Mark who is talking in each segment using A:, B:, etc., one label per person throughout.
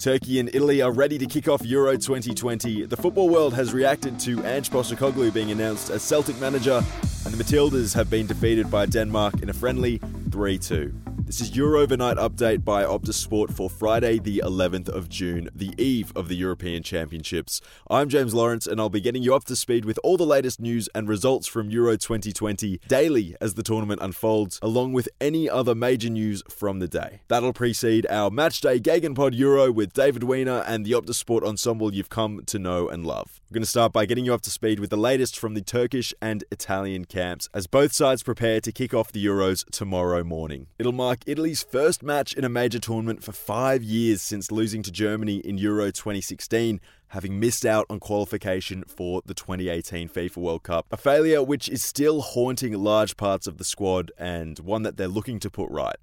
A: Turkey and Italy are ready to kick off Euro 2020. The football world has reacted to Ange Postecoglou being announced as Celtic manager, and the Matildas have been defeated by Denmark in a friendly 3 2. This is your overnight update by Optus Sport for Friday, the 11th of June, the eve of the European Championships. I'm James Lawrence, and I'll be getting you up to speed with all the latest news and results from Euro 2020 daily as the tournament unfolds, along with any other major news from the day. That'll precede our Matchday Gegenpod Euro with David Weiner and the Optus Sport ensemble you've come to know and love. We're going to start by getting you up to speed with the latest from the Turkish and Italian camps as both sides prepare to kick off the Euros tomorrow morning. It'll mark Italy's first match in a major tournament for five years since losing to Germany in Euro 2016, having missed out on qualification for the 2018 FIFA World Cup. A failure which is still haunting large parts of the squad and one that they're looking to put right.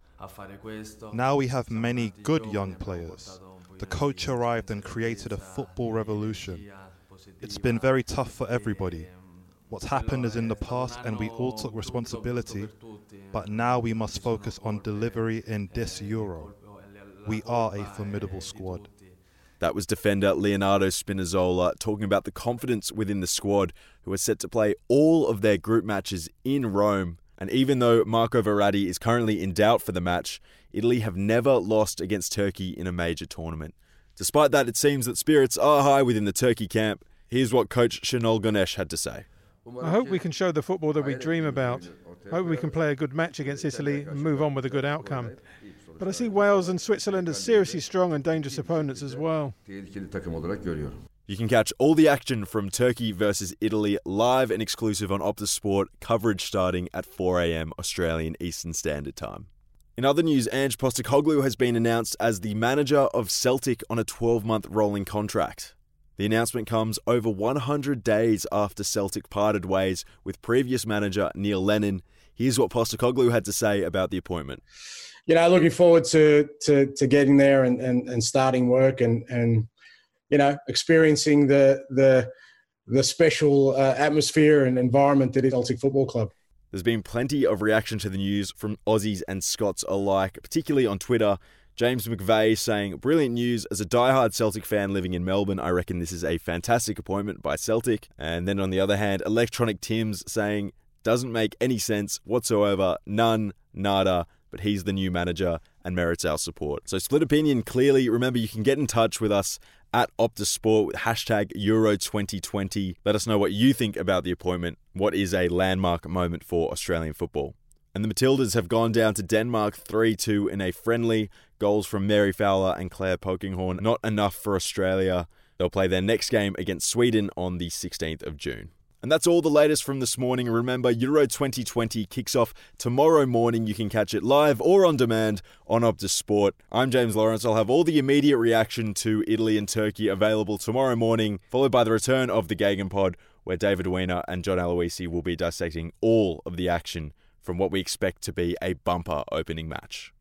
B: Now we have many good young players. The coach arrived and created a football revolution. It's been very tough for everybody. What's happened is in the past and we all took responsibility, but now we must focus on delivery in this Euro. We are a formidable squad.
A: That was defender Leonardo Spinazzola talking about the confidence within the squad, who are set to play all of their group matches in Rome. And even though Marco Verratti is currently in doubt for the match, Italy have never lost against Turkey in a major tournament. Despite that, it seems that spirits are high within the Turkey camp. Here's what coach Şenol Güneş had to say.
C: I hope we can show the football that we dream about. I hope we can play a good match against Italy and move on with a good outcome. But I see Wales and Switzerland as seriously strong and dangerous opponents as well.
A: You can catch all the action from Turkey versus Italy live and exclusive on Optus Sport, coverage starting at 4am Australian Eastern Standard Time. In other news, Ange Postecoglou has been announced as the manager of Celtic on a 12 month rolling contract. The announcement comes over 100 days after Celtic parted ways with previous manager Neil Lennon. Here's what Postecoglou had to say about the appointment.
D: You know, looking forward to to, to getting there and, and, and starting work and, and you know experiencing the the the special uh, atmosphere and environment that is Celtic Football Club.
A: There's been plenty of reaction to the news from Aussies and Scots alike, particularly on Twitter. James McVeigh saying, Brilliant news. As a die-hard Celtic fan living in Melbourne, I reckon this is a fantastic appointment by Celtic. And then on the other hand, Electronic Tim's saying, Doesn't make any sense whatsoever. None, nada. But he's the new manager and merits our support. So, split opinion clearly. Remember, you can get in touch with us at Optus Sport with hashtag Euro 2020. Let us know what you think about the appointment. What is a landmark moment for Australian football? And the Matildas have gone down to Denmark 3 2 in a friendly. Goals from Mary Fowler and Claire Polkinghorne. Not enough for Australia. They'll play their next game against Sweden on the 16th of June. And that's all the latest from this morning. Remember, Euro 2020 kicks off tomorrow morning. You can catch it live or on demand on Optus Sport. I'm James Lawrence. I'll have all the immediate reaction to Italy and Turkey available tomorrow morning, followed by the return of the Gegenpod, where David Weiner and John Aloisi will be dissecting all of the action from what we expect to be a bumper opening match.